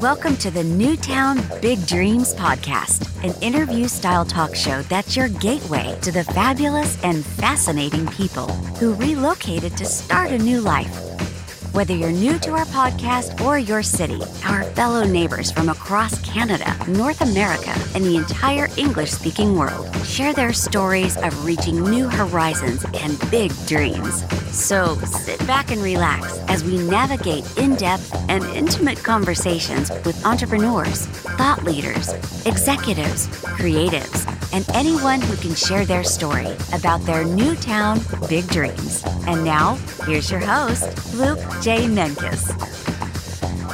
Welcome to the Newtown Big Dreams podcast, an interview style talk show that's your gateway to the fabulous and fascinating people who relocated to start a new life. Whether you're new to our podcast or your city, our fellow neighbors from across Canada, North America, and the entire English speaking world share their stories of reaching new horizons and big dreams. So sit back and relax as we navigate in depth and intimate conversations with entrepreneurs, thought leaders, executives, creatives, and anyone who can share their story about their new town big dreams. And now, here's your host, Luke J. Menkes.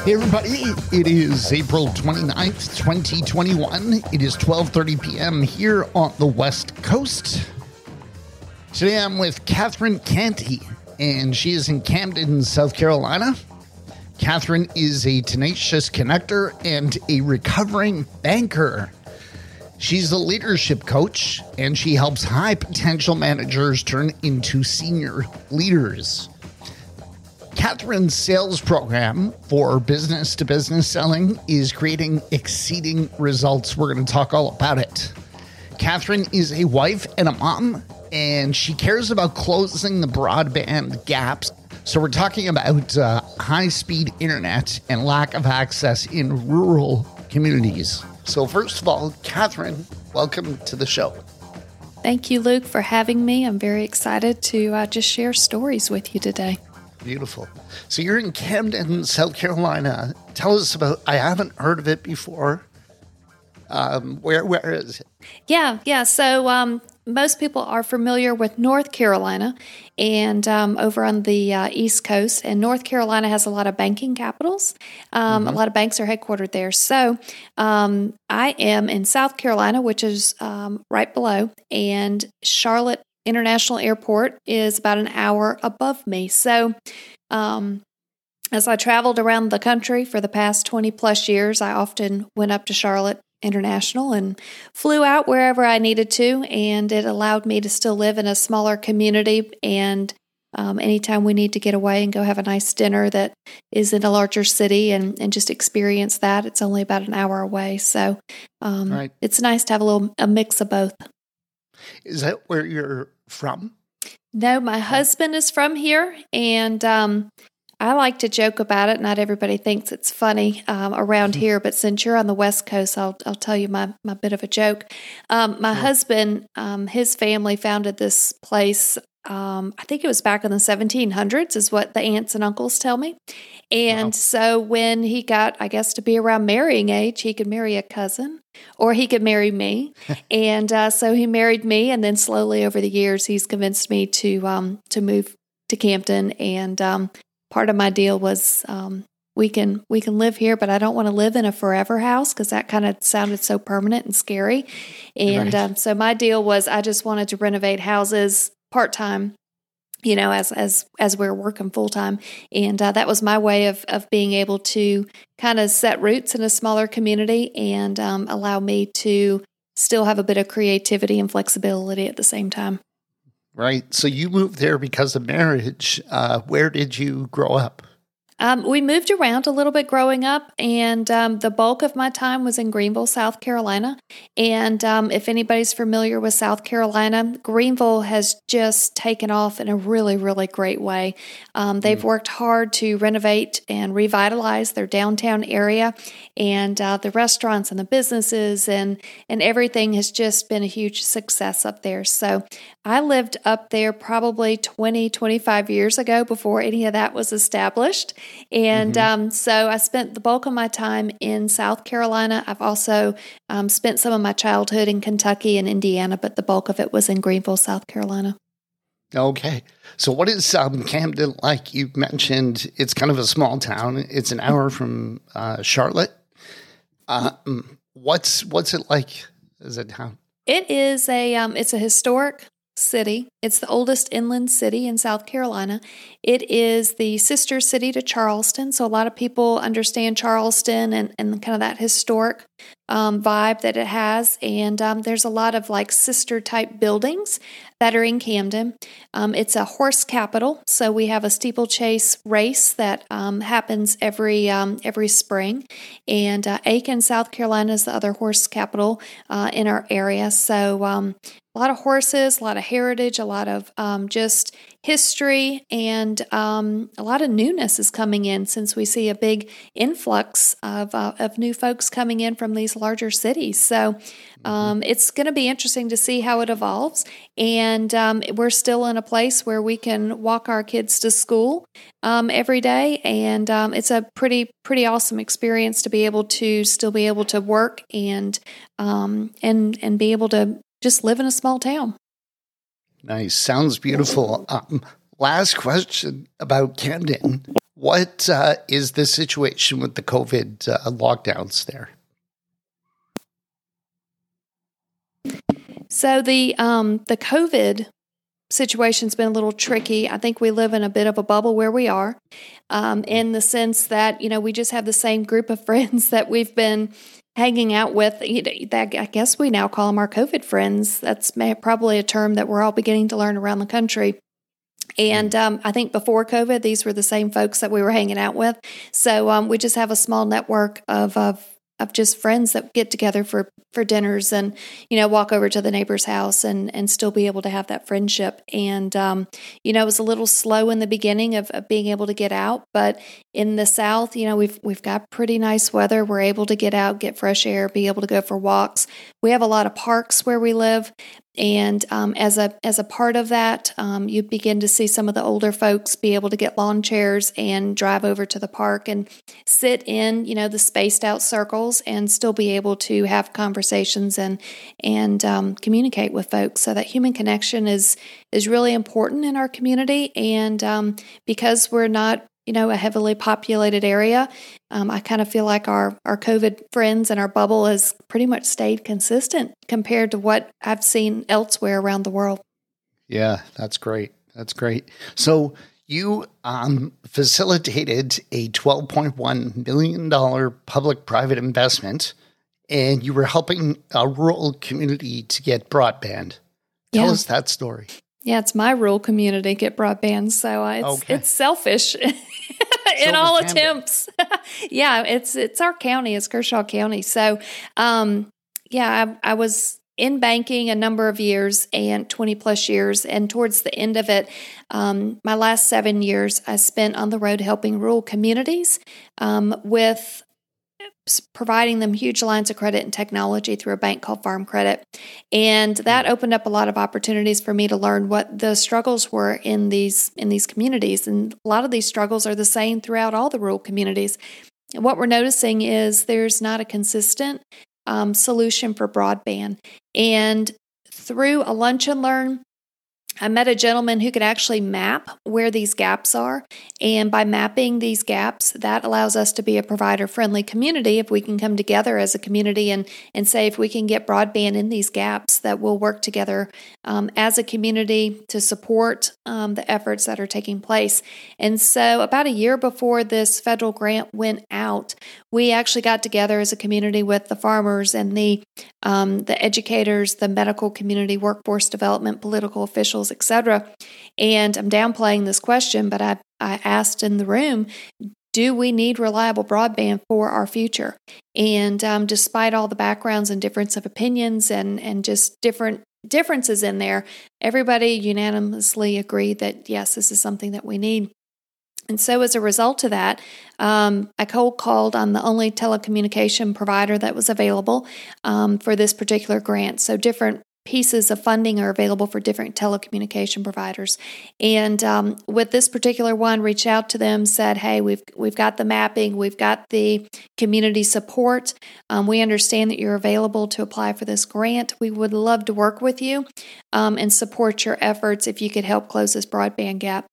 Hey everybody, it is April 29th, 2021. It is 12:30 p.m. here on the West Coast. Today I'm with Catherine Canty, and she is in Camden, South Carolina. Catherine is a tenacious connector and a recovering banker. She's a leadership coach, and she helps high potential managers turn into senior leaders. Catherine's sales program for business to business selling is creating exceeding results. We're going to talk all about it. Catherine is a wife and a mom, and she cares about closing the broadband gaps. So, we're talking about uh, high speed internet and lack of access in rural communities. So, first of all, Catherine, welcome to the show. Thank you, Luke, for having me. I'm very excited to uh, just share stories with you today. Beautiful. So you're in Camden, South Carolina. Tell us about. I haven't heard of it before. Um, where where is it? Yeah, yeah. So um, most people are familiar with North Carolina, and um, over on the uh, East Coast, and North Carolina has a lot of banking capitals. Um, mm-hmm. A lot of banks are headquartered there. So um, I am in South Carolina, which is um, right below, and Charlotte International Airport is about an hour above me. So, um, as I traveled around the country for the past 20 plus years, I often went up to Charlotte International and flew out wherever I needed to. And it allowed me to still live in a smaller community. And um, anytime we need to get away and go have a nice dinner that is in a larger city and, and just experience that, it's only about an hour away. So um, right. it's nice to have a little a mix of both. Is that where you're from? No, my husband is from here, and um, I like to joke about it. Not everybody thinks it's funny um, around mm-hmm. here, but since you're on the West Coast, I'll, I'll tell you my, my bit of a joke. Um, my husband, um, his family founded this place. Um, I think it was back in the 1700s, is what the aunts and uncles tell me. And wow. so when he got, I guess, to be around marrying age, he could marry a cousin or he could marry me. and uh, so he married me, and then slowly over the years, he's convinced me to um, to move to Camden. And um, part of my deal was um, we can we can live here, but I don't want to live in a forever house because that kind of sounded so permanent and scary. And right. um, so my deal was I just wanted to renovate houses part time you know, as as as we are working full time, and uh, that was my way of of being able to kind of set roots in a smaller community and um, allow me to still have a bit of creativity and flexibility at the same time. Right. So you moved there because of marriage. Uh, where did you grow up? Um, we moved around a little bit growing up, and um, the bulk of my time was in Greenville, South Carolina. And um, if anybody's familiar with South Carolina, Greenville has just taken off in a really, really great way. Um, they've mm. worked hard to renovate and revitalize their downtown area, and uh, the restaurants and the businesses and and everything has just been a huge success up there. So I lived up there probably 20, 25 years ago before any of that was established. And mm-hmm. um, so I spent the bulk of my time in South Carolina. I've also um, spent some of my childhood in Kentucky and Indiana, but the bulk of it was in Greenville, South Carolina. Okay. So, what is um, Camden like? You mentioned it's kind of a small town. It's an hour from uh, Charlotte. Um, what's what's it like as a town? It is a um, it's a historic city. It's the oldest inland city in South Carolina. It is the sister city to Charleston. So a lot of people understand Charleston and, and kind of that historic um, vibe that it has. And um, there's a lot of like sister type buildings that are in Camden. Um, it's a horse capital, so we have a steeplechase race that um, happens every um, every spring. And uh, Aiken, South Carolina, is the other horse capital uh, in our area. So um, a lot of horses, a lot of heritage, a lot of just history, and um, a lot of newness is coming in since we see a big influx of, uh, of new folks coming in from these larger cities. So mm-hmm. um, it's going to be interesting to see how it evolves. And um, we're still in a place where we can walk our kids to school um, every day, and um, it's a pretty pretty awesome experience to be able to still be able to work and and and be able to just live in a small town. Nice. Sounds beautiful. Um, last question about Camden. What uh, is the situation with the COVID uh, lockdowns there? So the um, the COVID situation's been a little tricky. I think we live in a bit of a bubble where we are, um, in the sense that you know we just have the same group of friends that we've been hanging out with. You know, that, I guess we now call them our COVID friends. That's probably a term that we're all beginning to learn around the country. And um, I think before COVID, these were the same folks that we were hanging out with. So um, we just have a small network of, of of just friends that get together for for dinners and you know walk over to the neighbor's house and and still be able to have that friendship. And um, you know it was a little slow in the beginning of, of, being able to get out but in the south you know we've we've got pretty nice weather. We're able to get out get fresh air be able to go for walks. We have a lot of parks where we live and um, as a as a part of that, um, you begin to see some of the older folks be able to get lawn chairs and drive over to the park and sit in, you know, the spaced out circles and still be able to have conversations and and um, communicate with folks. So that human connection is is really important in our community. And um, because we're not you know, a heavily populated area. Um, I kind of feel like our, our COVID friends and our bubble has pretty much stayed consistent compared to what I've seen elsewhere around the world. Yeah, that's great. That's great. So you um, facilitated a $12.1 million public private investment and you were helping a rural community to get broadband. Tell yeah. us that story. Yeah, it's my rural community get broadband, so uh, it's okay. it's selfish in all attempts. yeah, it's it's our county, it's Kershaw County. So, um, yeah, I, I was in banking a number of years and 20 plus years. And towards the end of it, um, my last seven years, I spent on the road helping rural communities um, with providing them huge lines of credit and technology through a bank called Farm Credit. And that hmm. opened up a lot of opportunities for me to learn what the struggles were in these in these communities. And a lot of these struggles are the same throughout all the rural communities. And what we're noticing is there's not a consistent um, solution for broadband. And through a lunch and learn I met a gentleman who could actually map where these gaps are. And by mapping these gaps, that allows us to be a provider friendly community. If we can come together as a community and, and say, if we can get broadband in these gaps, that we'll work together um, as a community to support um, the efforts that are taking place. And so, about a year before this federal grant went out, we actually got together as a community with the farmers and the um, the educators, the medical community, workforce development, political officials, etc. And I'm downplaying this question, but I, I asked in the room, do we need reliable broadband for our future? And um, despite all the backgrounds and difference of opinions and and just different differences in there, everybody unanimously agreed that yes, this is something that we need. And so, as a result of that, um, I cold called on the only telecommunication provider that was available um, for this particular grant. So, different pieces of funding are available for different telecommunication providers. And um, with this particular one, reached out to them, said, "Hey, we've we've got the mapping, we've got the community support. Um, we understand that you're available to apply for this grant. We would love to work with you um, and support your efforts if you could help close this broadband gap."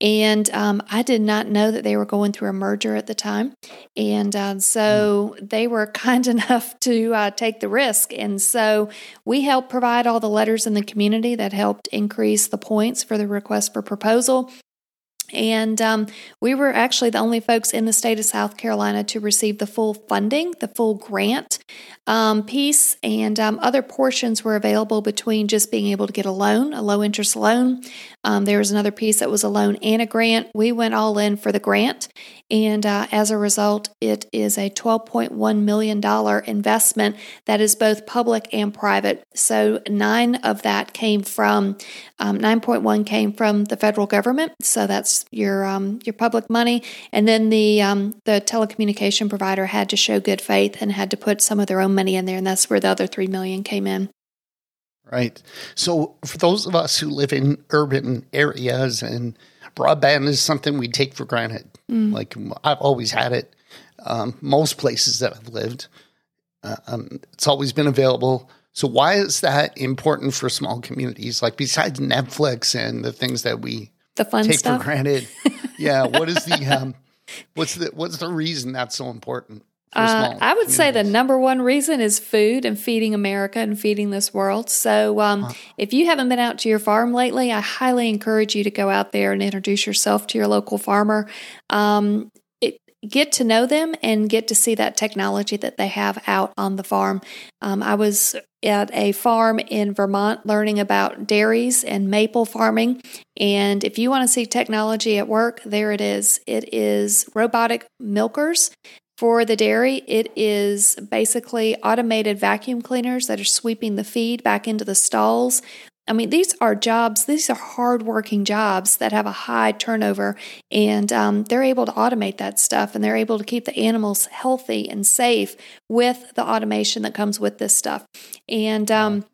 And um, I did not know that they were going through a merger at the time, and uh, so they were kind enough to uh, take the risk. And so we helped provide all the letters in the community that helped increase the points for the request for proposal. And um, we were actually the only folks in the state of South Carolina to receive the full funding, the full grant um, piece, and um, other portions were available between just being able to get a loan, a low interest loan. Um, there was another piece that was a loan and a grant. We went all in for the grant, and uh, as a result, it is a $12.1 million investment that is both public and private. So, nine of that came from, um, 9.1 came from the federal government. So, that's your um, your public money. And then the, um, the telecommunication provider had to show good faith and had to put some of their own money in there. And that's where the other 3 million came in. Right. So, for those of us who live in urban areas and broadband is something we take for granted. Mm. Like I've always had it. Um, most places that I've lived, uh, um, it's always been available. So why is that important for small communities? Like besides Netflix and the things that we the fun take stuff? for granted. yeah. What is the um, what's the what's the reason that's so important? Uh, I would say the number one reason is food and feeding America and feeding this world. So, um, huh. if you haven't been out to your farm lately, I highly encourage you to go out there and introduce yourself to your local farmer. Um, get to know them and get to see that technology that they have out on the farm. Um, I was at a farm in Vermont learning about dairies and maple farming. And if you want to see technology at work, there it is. It is robotic milkers for the dairy, it is basically automated vacuum cleaners that are sweeping the feed back into the stalls. I mean, these are jobs, these are hardworking jobs that have a high turnover, and um, they're able to automate that stuff and they're able to keep the animals healthy and safe with the automation that comes with this stuff. And um,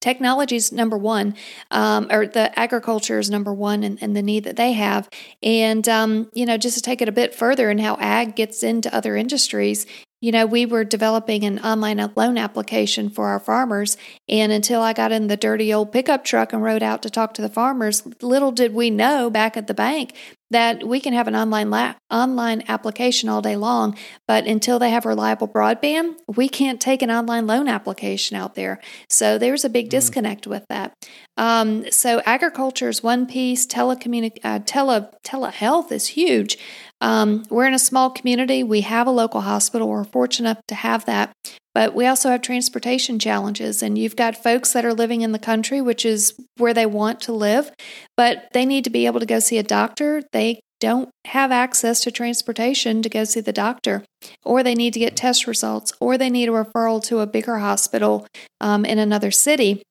technology is number one, um, or the agriculture is number one, and, and, the need that they have. And um, you know, just to take it a bit further, and how ag gets into other industries. You know, we were developing an online loan application for our farmers, and until I got in the dirty old pickup truck and rode out to talk to the farmers, little did we know back at the bank that we can have an online la- online application all day long, but until they have reliable broadband, we can't take an online loan application out there. So there's a big mm. disconnect with that. Um, so agriculture is one piece. Telecommunic- uh, tele telehealth is huge. Um, we're in a small community. We have a local hospital. We're fortunate enough to have that. But we also have transportation challenges, and you've got folks that are living in the country, which is where they want to live, but they need to be able to go see a doctor. They don't have access to transportation to go see the doctor, or they need to get test results, or they need a referral to a bigger hospital um, in another city.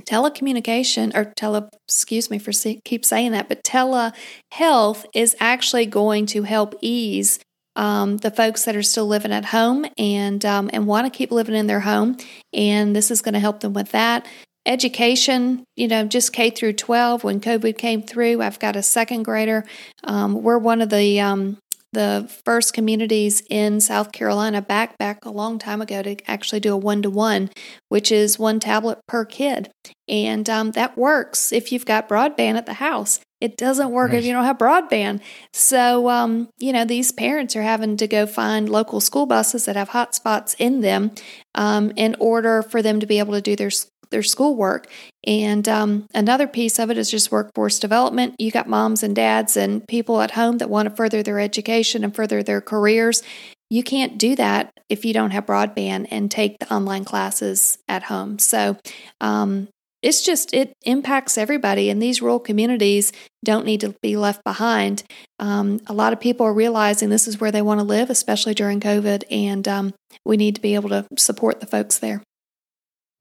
Telecommunication, or tele, excuse me for keep saying that, but telehealth is actually going to help ease um, the folks that are still living at home and um, and want to keep living in their home, and this is going to help them with that. Education, you know, just K through 12. When COVID came through, I've got a second grader. Um, we're one of the um, the first communities in South Carolina back back a long time ago to actually do a one to one, which is one tablet per kid, and um, that works if you've got broadband at the house. It doesn't work right. if you don't have broadband. So, um, you know, these parents are having to go find local school buses that have hotspots in them um, in order for them to be able to do their their schoolwork. And um, another piece of it is just workforce development. You got moms and dads and people at home that want to further their education and further their careers. You can't do that if you don't have broadband and take the online classes at home. So, um, it's just it impacts everybody and these rural communities don't need to be left behind um, a lot of people are realizing this is where they want to live especially during covid and um, we need to be able to support the folks there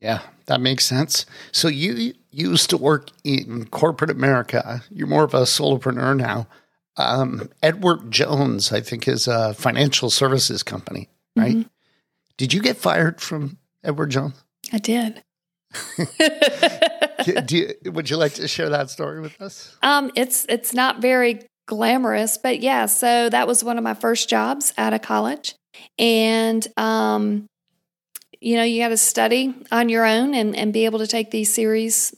yeah, that makes sense. So you used to work in corporate America. You're more of a solopreneur now. Um, Edward Jones, I think, is a financial services company, right? Mm-hmm. Did you get fired from Edward Jones? I did. you, would you like to share that story with us? Um, it's it's not very glamorous, but yeah. So that was one of my first jobs out of college, and um, you know, you got to study on your own and, and be able to take these series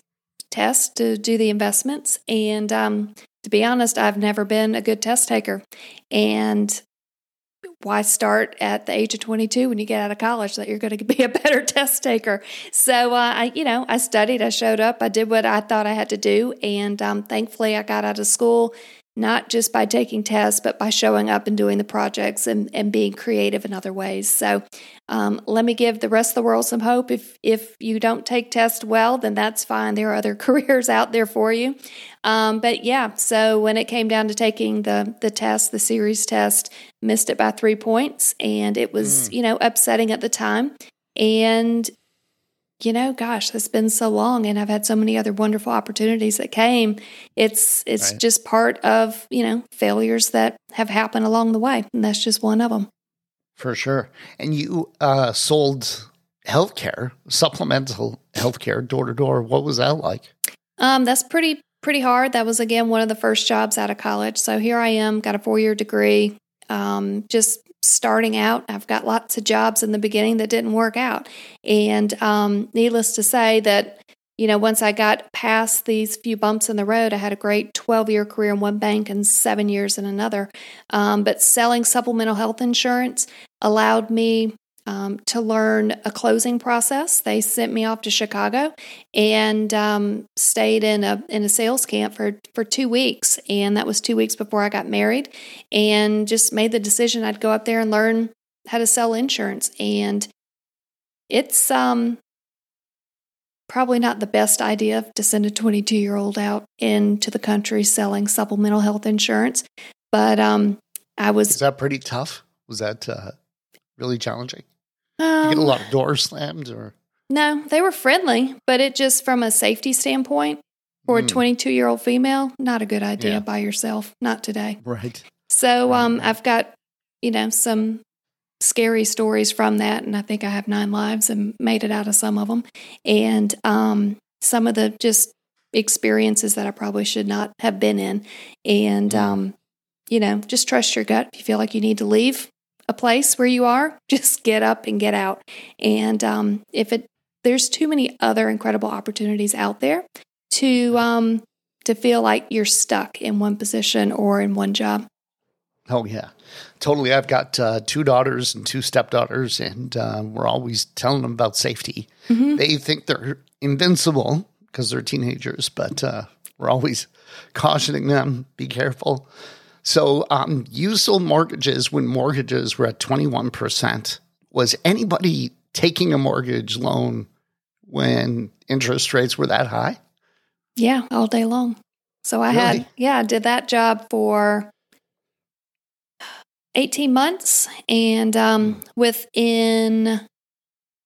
tests to do the investments. And um, to be honest, I've never been a good test taker. And why start at the age of 22 when you get out of college that you're going to be a better test taker? So, uh, I, you know, I studied, I showed up, I did what I thought I had to do. And um, thankfully, I got out of school not just by taking tests, but by showing up and doing the projects and, and being creative in other ways. So um, let me give the rest of the world some hope. If if you don't take tests well, then that's fine. There are other careers out there for you. Um, but yeah, so when it came down to taking the the test, the series test, missed it by three points, and it was mm. you know upsetting at the time. And you know, gosh, it's been so long and I've had so many other wonderful opportunities that came. It's it's right. just part of, you know, failures that have happened along the way. And that's just one of them. For sure. And you uh, sold healthcare, supplemental healthcare door to door. What was that like? Um, that's pretty pretty hard. That was again one of the first jobs out of college. So here I am, got a four year degree, um, just starting out. I've got lots of jobs in the beginning that didn't work out. And um, needless to say, that, you know, once I got past these few bumps in the road, I had a great 12 year career in one bank and seven years in another. Um, but selling supplemental health insurance allowed me um, to learn a closing process. They sent me off to Chicago and um, stayed in a in a sales camp for for two weeks, and that was two weeks before I got married, and just made the decision I'd go up there and learn how to sell insurance, and it's um probably not the best idea to send a 22 year old out into the country selling supplemental health insurance, but um I was. Is that pretty tough? Was that uh, really challenging? Um, you get a lot of doors slammed or no they were friendly but it just from a safety standpoint for mm. a 22 year old female not a good idea yeah. by yourself not today right so right. um i've got you know some scary stories from that and i think i have nine lives and made it out of some of them and um some of the just experiences that i probably should not have been in and mm. um you know just trust your gut if you feel like you need to leave a place where you are, just get up and get out. And um, if it there's too many other incredible opportunities out there to um, to feel like you're stuck in one position or in one job. Oh yeah, totally. I've got uh, two daughters and two stepdaughters, and uh, we're always telling them about safety. Mm-hmm. They think they're invincible because they're teenagers, but uh, we're always cautioning them: be careful. So um, you sold mortgages when mortgages were at 21%. Was anybody taking a mortgage loan when interest rates were that high? Yeah, all day long. So I really? had, yeah, I did that job for 18 months. And um, hmm. within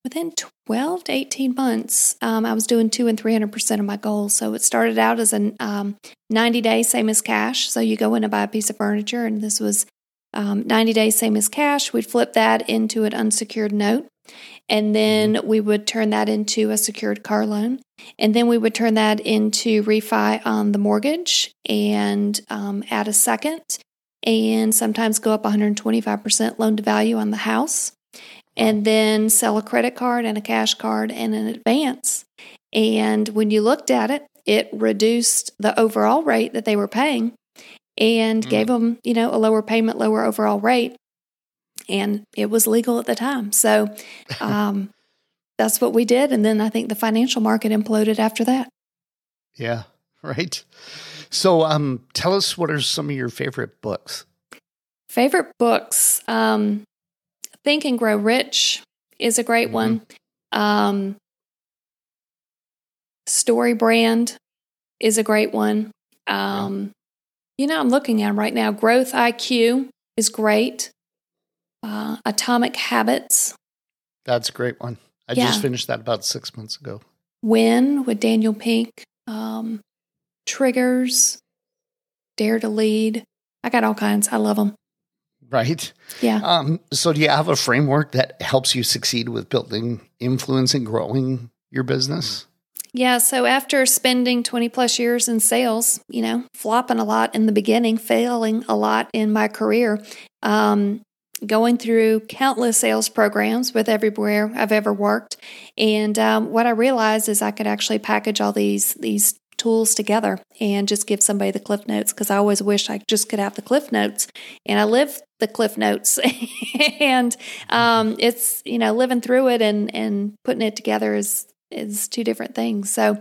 within 12 to 18 months, um, I was doing two and 300% of my goals. So it started out as a um, 90 days, same as cash. So you go in and buy a piece of furniture, and this was um, 90 days, same as cash. We'd flip that into an unsecured note. And then we would turn that into a secured car loan. And then we would turn that into refi on the mortgage and um, add a second and sometimes go up 125% loan to value on the house and then sell a credit card and a cash card and an advance. And when you looked at it, it reduced the overall rate that they were paying and mm. gave them, you know, a lower payment, lower overall rate. And it was legal at the time. So um, that's what we did. And then I think the financial market imploded after that. Yeah, right. So um, tell us what are some of your favorite books? Favorite books. Um, Think and Grow Rich is a great mm-hmm. one. Um, Story Brand is a great one. Um, yeah. You know, I'm looking at them right now. Growth IQ is great. Uh, Atomic Habits. That's a great one. I yeah. just finished that about six months ago. When with Daniel Pink. Um, triggers. Dare to Lead. I got all kinds. I love them right? Yeah. Um, so, do you have a framework that helps you succeed with building influence and growing your business? Yeah. So, after spending 20 plus years in sales, you know, flopping a lot in the beginning, failing a lot in my career, um, going through countless sales programs with everywhere I've ever worked. And um, what I realized is I could actually package all these these tools together and just give somebody the cliff notes because I always wish I just could have the cliff notes and I live the cliff notes. And um, it's you know living through it and and putting it together is is two different things. So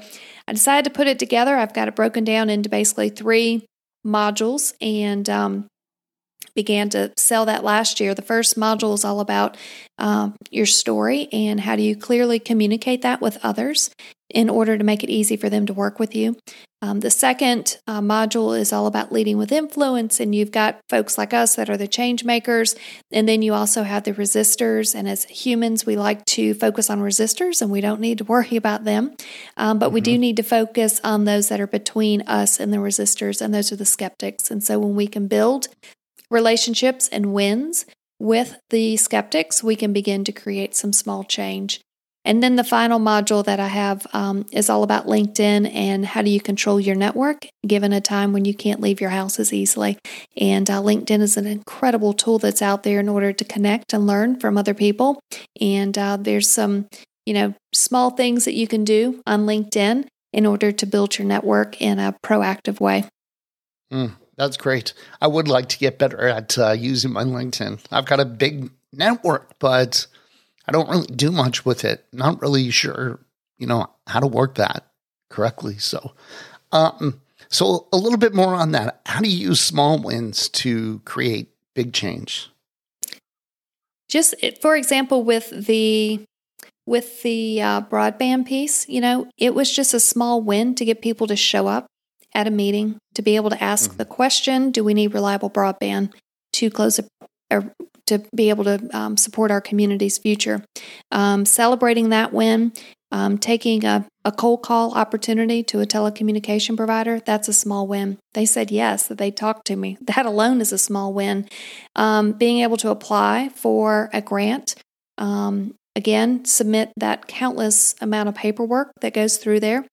I decided to put it together. I've got it broken down into basically three modules and um, began to sell that last year. The first module is all about um, your story and how do you clearly communicate that with others in order to make it easy for them to work with you. Um, the second uh, module is all about leading with influence, and you've got folks like us that are the change makers. And then you also have the resistors. And as humans, we like to focus on resistors and we don't need to worry about them. Um, but mm-hmm. we do mm-hmm. need to focus on those that are between us and the resistors, and those are the skeptics. And so when we can build relationships and wins with the skeptics, we can begin to create some small change. And then the final module that I have um, is all about LinkedIn and how do you control your network given a time when you can't leave your house as easily. And uh, LinkedIn is an incredible tool that's out there in order to connect and learn from other people. And uh, there's some, you know, small things that you can do on LinkedIn in order to build your network in a proactive way. Mm, that's great. I would like to get better at uh, using my LinkedIn. I've got a big network, but I don't really do much with it. Not really sure, you know, how to work that correctly. So, um, so a little bit more on that. How do you use small wins to create big change? Just for example, with the with the uh, broadband piece, you know, it was just a small win to get people to show up at a meeting to be able to ask mm-hmm. the question: Do we need reliable broadband to close a, a to be able to um, support our community's future. Um, celebrating that win, um, taking a, a cold call opportunity to a telecommunication provider, that's a small win. They said yes, that they talked to me. That alone is a small win. Um, being able to apply for a grant, um, again, submit that countless amount of paperwork that goes through there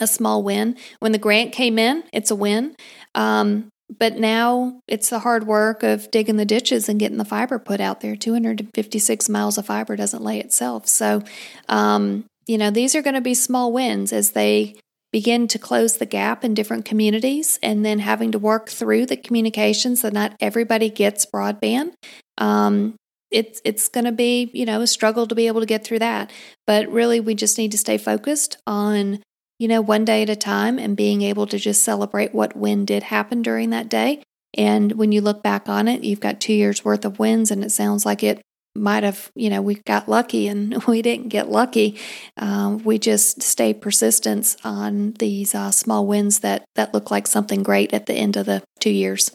a small win. When the grant came in, it's a win. Um, but now it's the hard work of digging the ditches and getting the fiber put out there. 256 miles of fiber doesn't lay itself. So, um, you know, these are going to be small wins as they begin to close the gap in different communities and then having to work through the communications that not everybody gets broadband. Um, it's it's going to be you know a struggle to be able to get through that but really we just need to stay focused on you know, one day at a time and being able to just celebrate what win did happen during that day. And when you look back on it, you've got two years worth of wins, and it sounds like it might have, you know, we got lucky and we didn't get lucky. Um, we just stay persistent on these uh, small wins that that look like something great at the end of the two years.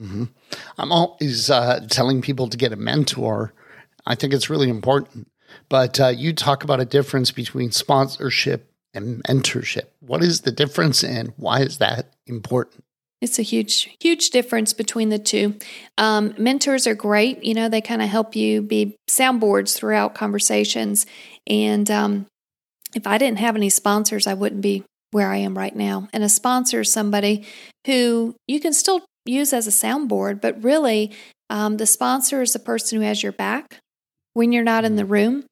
Mm-hmm. I'm always uh, telling people to get a mentor. I think it's really important. But uh, you talk about a difference between sponsorship and mentorship. What is the difference and why is that important? It's a huge, huge difference between the two. Um, mentors are great. You know, they kind of help you be soundboards throughout conversations. And um, if I didn't have any sponsors, I wouldn't be where I am right now. And a sponsor is somebody who you can still use as a soundboard, but really, um, the sponsor is the person who has your back when you're not in the mm-hmm. room.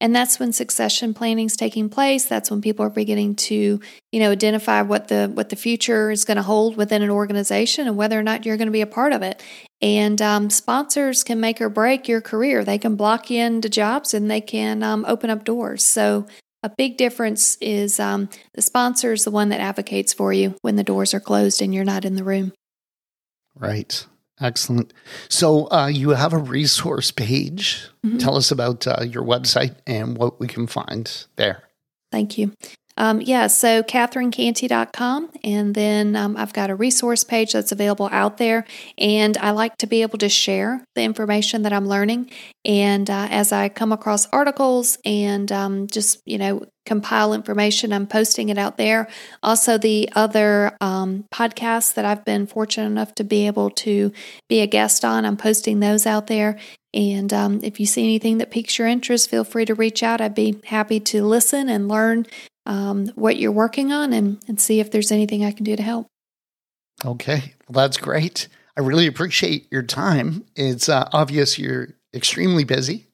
And that's when succession planning is taking place. That's when people are beginning to, you know, identify what the what the future is going to hold within an organization and whether or not you're going to be a part of it. And um, sponsors can make or break your career. They can block you into jobs and they can um, open up doors. So a big difference is um, the sponsor is the one that advocates for you when the doors are closed and you're not in the room. Right. Excellent. So uh, you have a resource page. Mm-hmm. Tell us about uh, your website and what we can find there. Thank you. Um, yeah, so catherinecanty.com. And then um, I've got a resource page that's available out there. And I like to be able to share the information that I'm learning. And uh, as I come across articles and um, just, you know, compile information, I'm posting it out there. Also, the other um, podcasts that I've been fortunate enough to be able to be a guest on, I'm posting those out there. And um, if you see anything that piques your interest, feel free to reach out. I'd be happy to listen and learn um, what you're working on and, and see if there's anything I can do to help. Okay, well, that's great. I really appreciate your time. It's uh, obvious you're extremely busy.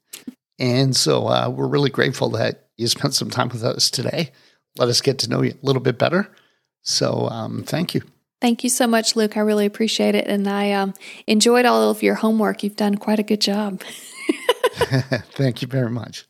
And so uh, we're really grateful that you spent some time with us today. Let us get to know you a little bit better. So um, thank you. Thank you so much, Luke. I really appreciate it. And I um, enjoyed all of your homework. You've done quite a good job. Thank you very much.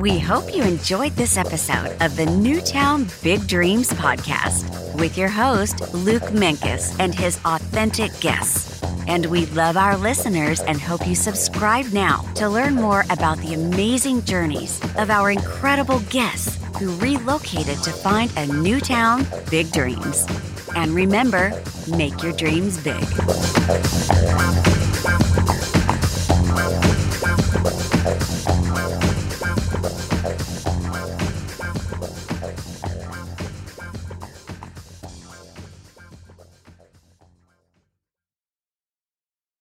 We hope you enjoyed this episode of the Newtown Big Dreams podcast with your host, Luke Menkes, and his authentic guests. And we love our listeners and hope you subscribe now to learn more about the amazing journeys of our incredible guests who relocated to find a new town, big dreams. And remember, make your dreams big.